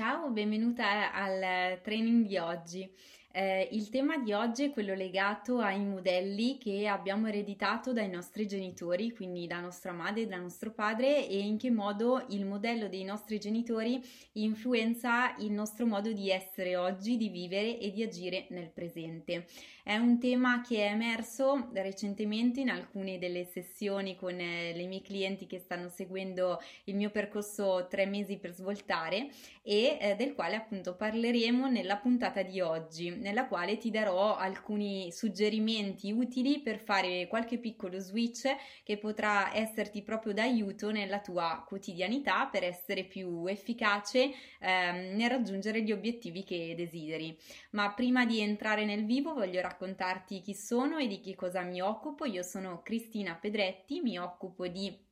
Ciao, benvenuta al training di oggi. Eh, il tema di oggi è quello legato ai modelli che abbiamo ereditato dai nostri genitori, quindi da nostra madre e da nostro padre, e in che modo il modello dei nostri genitori influenza il nostro modo di essere oggi, di vivere e di agire nel presente. È un tema che è emerso recentemente in alcune delle sessioni con eh, le mie clienti che stanno seguendo il mio percorso tre mesi per svoltare e eh, del quale appunto parleremo nella puntata di oggi nella quale ti darò alcuni suggerimenti utili per fare qualche piccolo switch che potrà esserti proprio d'aiuto nella tua quotidianità per essere più efficace ehm, nel raggiungere gli obiettivi che desideri. Ma prima di entrare nel vivo voglio raccontarti chi sono e di che cosa mi occupo. Io sono Cristina Pedretti, mi occupo di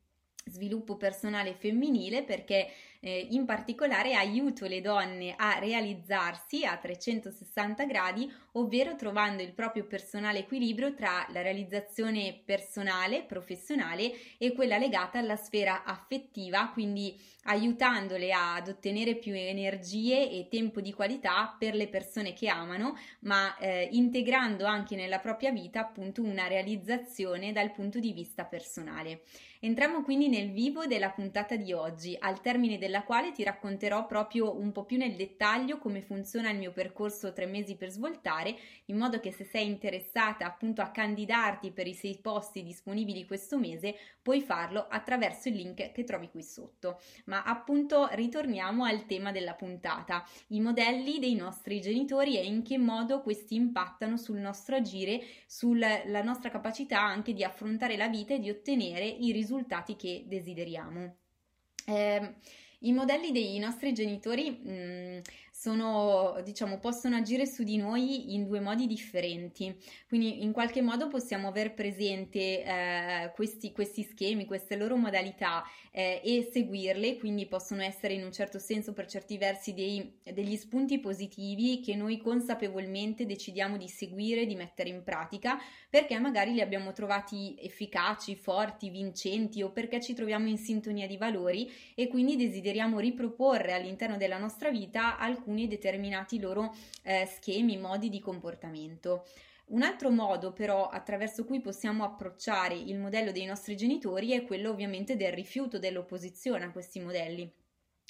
sviluppo personale femminile perché eh, in particolare aiuto le donne a realizzarsi a 360 gradi, ovvero trovando il proprio personale equilibrio tra la realizzazione personale, professionale e quella legata alla sfera affettiva, quindi aiutandole ad ottenere più energie e tempo di qualità per le persone che amano, ma eh, integrando anche nella propria vita appunto una realizzazione dal punto di vista personale. Entriamo quindi nel vivo della puntata di oggi, al termine della quale ti racconterò proprio un po' più nel dettaglio come funziona il mio percorso tre mesi per svoltare, in modo che se sei interessata appunto a candidarti per i sei posti disponibili questo mese, puoi farlo attraverso il link che trovi qui sotto. Ma appunto ritorniamo al tema della puntata, i modelli dei nostri genitori e in che modo questi impattano sul nostro agire, sulla nostra capacità anche di affrontare la vita e di ottenere i risultati risultati che desideriamo. Eh, I modelli dei nostri genitori mh, mm, sono, diciamo, possono agire su di noi in due modi differenti. Quindi in qualche modo possiamo aver presente eh, questi, questi, schemi, queste loro modalità eh, e seguirle, quindi possono essere in un certo senso per certi versi dei, degli spunti positivi che noi consapevolmente decidiamo di seguire, di mettere in pratica, perché magari li abbiamo trovati efficaci, forti, vincenti o perché ci troviamo in sintonia di valori e quindi desideriamo riproporre all'interno della nostra vita alcuni alcuni determinati loro eh, schemi, modi di comportamento. Un altro modo però attraverso cui possiamo approcciare il modello dei nostri genitori è quello ovviamente del rifiuto dell'opposizione a questi modelli.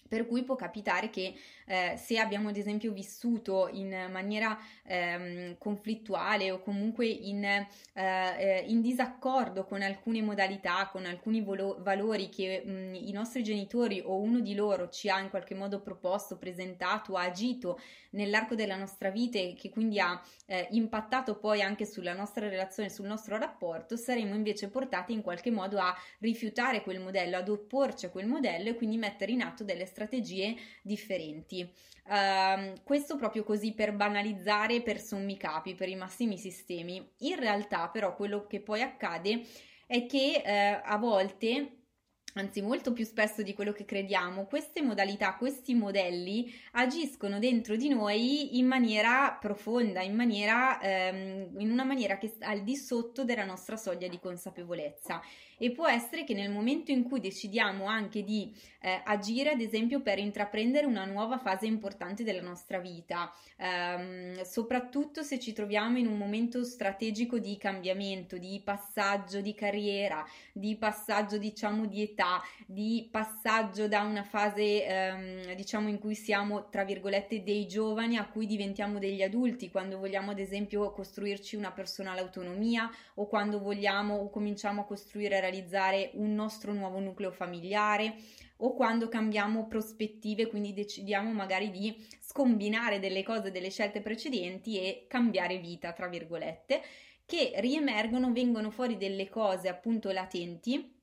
Per cui può capitare che eh, se abbiamo ad esempio vissuto in maniera ehm, conflittuale o comunque in, eh, eh, in, disaccordo con alcune modalità, con alcuni volo- valori che mh, i nostri genitori o uno di loro ci ha in qualche modo proposto, presentato, agito nell'arco della nostra vita e che quindi ha eh, impattato poi anche sulla nostra relazione, sul nostro rapporto, saremo invece portati in qualche modo a rifiutare quel modello, ad opporci a quel modello e quindi mettere in atto delle strategie differenti. Uh, questo proprio così per banalizzare per sommi capi, per i massimi sistemi. In realtà, però, quello che poi accade è che uh, a volte anzi molto più spesso di quello che crediamo, queste modalità, questi modelli agiscono dentro di noi in maniera profonda, in, maniera, ehm, in una maniera che sta al di sotto della nostra soglia di consapevolezza e può essere che nel momento in cui decidiamo anche di eh, agire, ad esempio, per intraprendere una nuova fase importante della nostra vita, ehm, soprattutto se ci troviamo in un momento strategico di cambiamento, di passaggio di carriera, di passaggio, diciamo, di età, di passaggio da una fase, ehm, diciamo, in cui siamo, tra virgolette, dei giovani a cui diventiamo degli adulti, quando vogliamo, ad esempio, costruirci una personale autonomia o quando vogliamo o cominciamo a costruire realizzare un nostro nuovo nucleo familiare o quando cambiamo prospettive, quindi decidiamo magari di scombinare delle cose, delle scelte precedenti e cambiare vita, tra virgolette, che riemergono, vengono fuori delle cose appunto latenti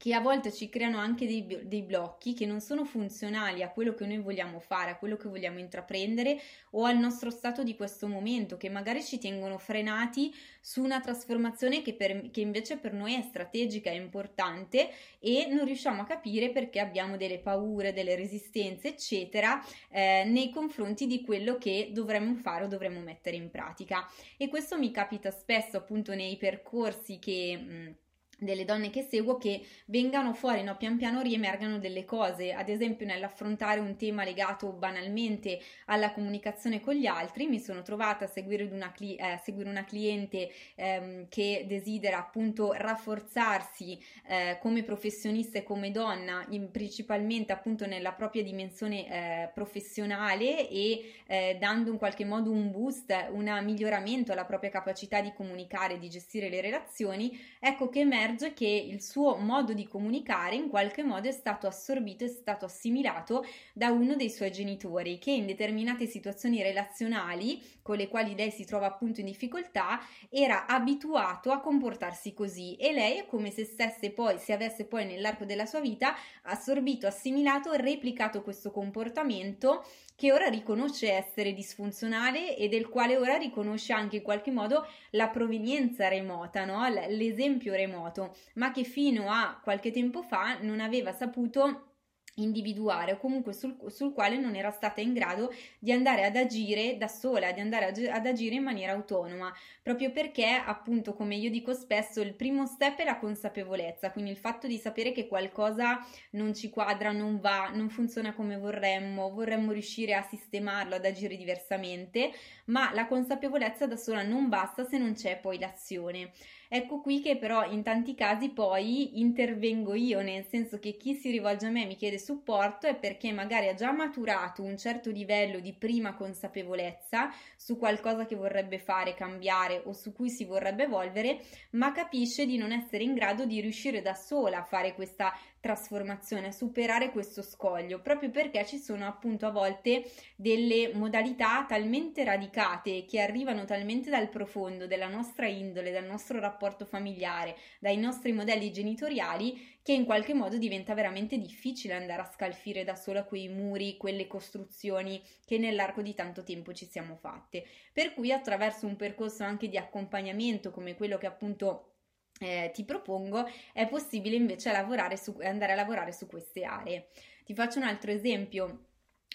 che a volte ci creano anche dei, dei, blocchi che non sono funzionali a quello che noi vogliamo fare, a quello che vogliamo intraprendere o al nostro stato di questo momento, che magari ci tengono frenati su una trasformazione che, per, che invece per noi è strategica e importante e non riusciamo a capire perché abbiamo delle paure, delle resistenze, eccetera, eh, nei confronti di quello che dovremmo fare o dovremmo mettere in pratica. E questo mi capita spesso appunto nei percorsi che... Mh, delle donne che seguo che vengano fuori, no, pian piano riemergano delle cose, ad esempio nell'affrontare un tema legato banalmente alla comunicazione con gli altri, mi sono trovata a seguire una, cli- eh, seguire una cliente ehm, che desidera appunto rafforzarsi eh, come professionista e come donna, in, principalmente appunto nella propria dimensione eh, professionale e eh, dando in qualche modo un boost, un miglioramento alla propria capacità di comunicare, di gestire le relazioni, ecco che emerge emerge che il suo modo di comunicare in qualche modo è stato assorbito, è stato assimilato da uno dei suoi genitori che in determinate situazioni relazionali con le quali lei si trova appunto in difficoltà era abituato a comportarsi così. E lei è come se stesse poi, se avesse poi nell'arco della sua vita assorbito, assimilato, replicato questo comportamento che ora riconosce essere disfunzionale e del quale ora riconosce anche in qualche modo la provenienza remota, no? l'esempio remoto, ma che fino a qualche tempo fa non aveva saputo individuare o comunque sul, sul, quale non era stata in grado di andare ad agire da sola, di andare ad agire in maniera autonoma, proprio perché appunto come io dico spesso il primo step è la consapevolezza, quindi il fatto di sapere che qualcosa non ci quadra, non va, non funziona come vorremmo, vorremmo riuscire a sistemarlo, ad agire diversamente, ma la consapevolezza da sola non basta se non c'è poi l'azione. Ecco qui che però in tanti casi poi intervengo io, nel senso che chi si rivolge a me e mi chiede supporto è perché magari ha già maturato un certo livello di prima consapevolezza su qualcosa che vorrebbe fare, cambiare o su cui si vorrebbe evolvere, ma capisce di non essere in grado di riuscire da sola a fare questa trasformazione, a superare questo scoglio, proprio perché ci sono appunto a volte delle modalità talmente radicate che arrivano talmente dal profondo della nostra indole, dal nostro rapporto familiare, dai nostri modelli genitoriali, che in qualche modo diventa veramente difficile andare a scalfire da sola quei muri, quelle costruzioni che nell'arco di tanto tempo ci siamo fatte. Per cui attraverso un percorso anche di accompagnamento come quello che appunto eh, ti propongo, è possibile invece lavorare su, andare a lavorare su queste aree. Ti faccio un altro esempio.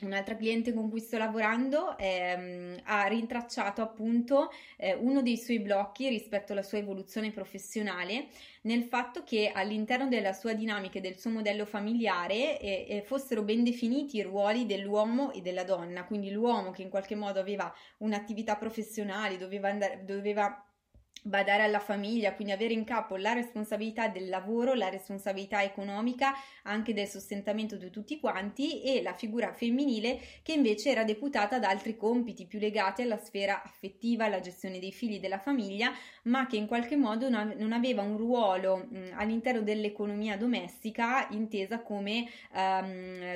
Un'altra cliente con cui sto lavorando ehm, ha rintracciato appunto eh, uno dei suoi blocchi rispetto alla sua evoluzione professionale nel fatto che all'interno della sua dinamica e del suo modello familiare eh, eh, fossero ben definiti i ruoli dell'uomo e della donna, quindi l'uomo che in qualche modo aveva un'attività professionale, doveva, andare, doveva badare alla famiglia, quindi avere in capo la responsabilità del lavoro, la responsabilità economica, anche del sostentamento di tutti quanti e la figura femminile che invece era deputata ad altri compiti più legati alla sfera affettiva, alla gestione dei figli della famiglia, ma che in qualche modo non aveva un ruolo all'interno dell'economia domestica intesa come um,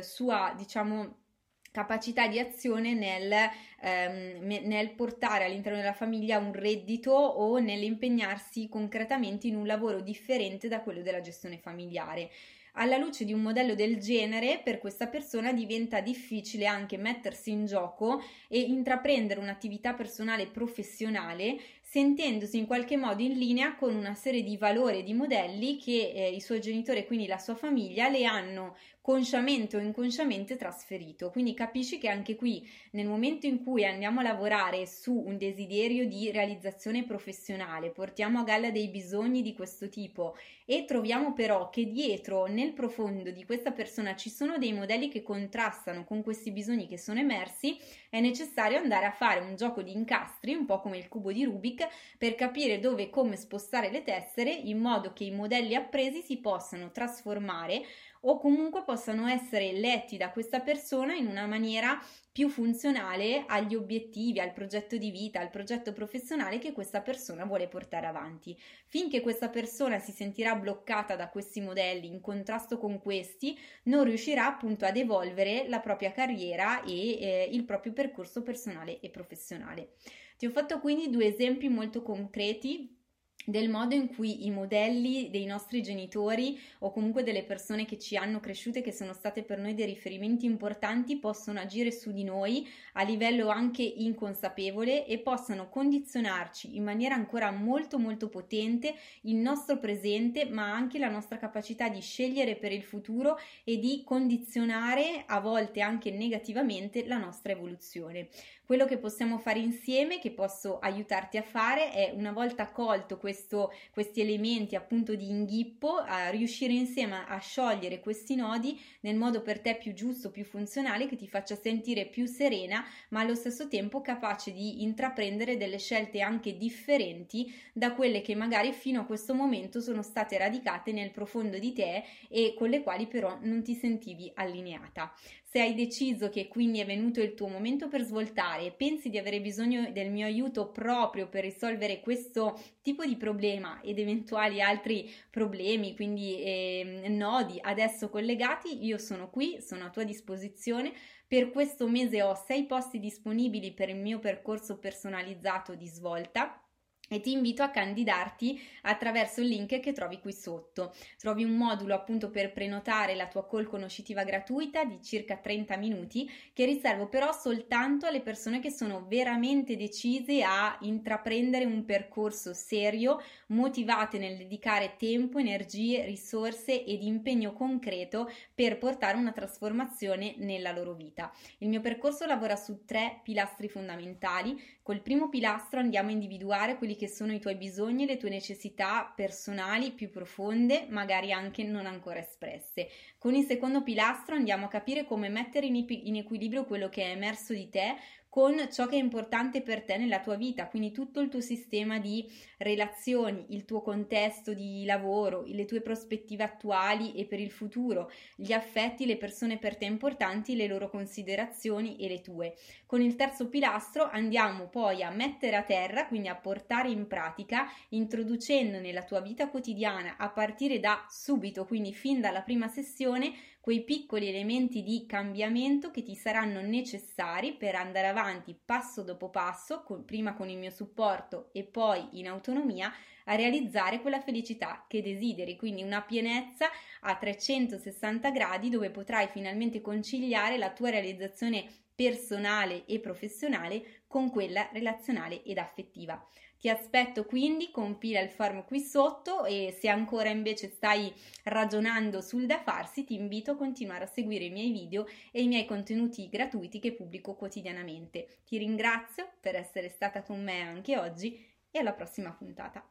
sua, diciamo, capacità di azione nel, ehm, nel, portare all'interno della famiglia un reddito o nell'impegnarsi concretamente in un lavoro differente da quello della gestione familiare. Alla luce di un modello del genere, per questa persona diventa difficile anche mettersi in gioco e intraprendere un'attività personale professionale sentendosi in qualche modo in linea con una serie di valori e di modelli che eh, i suoi genitori e quindi la sua famiglia le hanno consciamente o inconsciamente trasferito. Quindi capisci che anche qui, nel momento in cui andiamo a lavorare su un desiderio di realizzazione professionale, portiamo a galla dei bisogni di questo tipo e troviamo però che dietro, nel profondo di questa persona, ci sono dei modelli che contrastano con questi bisogni che sono emersi, è necessario andare a fare un gioco di incastri, un po' come il cubo di Rubik, per capire dove e come spostare le tessere in modo che i modelli appresi si possano trasformare o comunque possano essere letti da questa persona in una maniera più funzionale agli obiettivi, al progetto di vita, al progetto professionale che questa persona vuole portare avanti. Finché questa persona si sentirà bloccata da questi modelli, in contrasto con questi, non riuscirà appunto ad evolvere la propria carriera e eh, il proprio percorso personale e professionale. Ti ho fatto quindi due esempi molto concreti del modo in cui i modelli dei nostri genitori o comunque delle persone che ci hanno cresciute, che sono state per noi dei riferimenti importanti, possono agire su di noi a livello anche inconsapevole e possano condizionarci in maniera ancora molto molto potente il nostro presente, ma anche la nostra capacità di scegliere per il futuro e di condizionare a volte anche negativamente la nostra evoluzione. Quello che possiamo fare insieme, che posso aiutarti a fare, è una volta colto questo questi elementi appunto di inghippo, a riuscire insieme a sciogliere questi nodi nel modo per te più giusto, più funzionale, che ti faccia sentire più serena, ma allo stesso tempo capace di intraprendere delle scelte anche differenti da quelle che magari fino a questo momento sono state radicate nel profondo di te e con le quali però non ti sentivi allineata. Se hai deciso che quindi è venuto il tuo momento per svoltare e pensi di avere bisogno del mio aiuto proprio per risolvere questo tipo di problema ed eventuali altri problemi, quindi eh, nodi adesso collegati, io sono qui, sono a tua disposizione. Per questo mese ho sei posti disponibili per il mio percorso personalizzato di svolta e ti invito a candidarti attraverso il link che trovi qui sotto. Trovi un modulo appunto per prenotare la tua call conoscitiva gratuita di circa 30 minuti che riservo però soltanto alle persone che sono veramente decise a intraprendere un percorso serio, motivate nel dedicare tempo, energie, risorse ed impegno concreto per portare una trasformazione nella loro vita. Il mio percorso lavora su tre pilastri fondamentali. Col primo pilastro andiamo a individuare quelli sono i tuoi bisogni e le tue necessità personali più profonde, magari anche non ancora espresse. Con il secondo pilastro andiamo a capire come mettere in, in equilibrio quello che è emerso di te con ciò che è importante per te nella tua vita, quindi tutto il tuo sistema di relazioni, il tuo contesto di lavoro, le tue prospettive attuali e per il futuro, gli affetti, le persone per te importanti, le loro considerazioni e le tue. Con il terzo pilastro andiamo poi a mettere a terra, quindi a portare in pratica, introducendo nella tua vita quotidiana a partire da subito, quindi fin dalla prima sessione, quei piccoli elementi di cambiamento che ti saranno necessari per andare avanti passo dopo passo, con, prima con il mio supporto e poi in autonomia, a realizzare quella felicità che desideri, quindi una pienezza a 360 gradi dove potrai finalmente conciliare la tua realizzazione personale e professionale con quella relazionale ed affettiva. Ti aspetto quindi, compila il form qui sotto e se ancora invece stai ragionando sul da farsi, ti invito a continuare a seguire i miei video e i miei contenuti gratuiti che pubblico quotidianamente. Ti ringrazio per essere stata con me anche oggi e alla prossima puntata.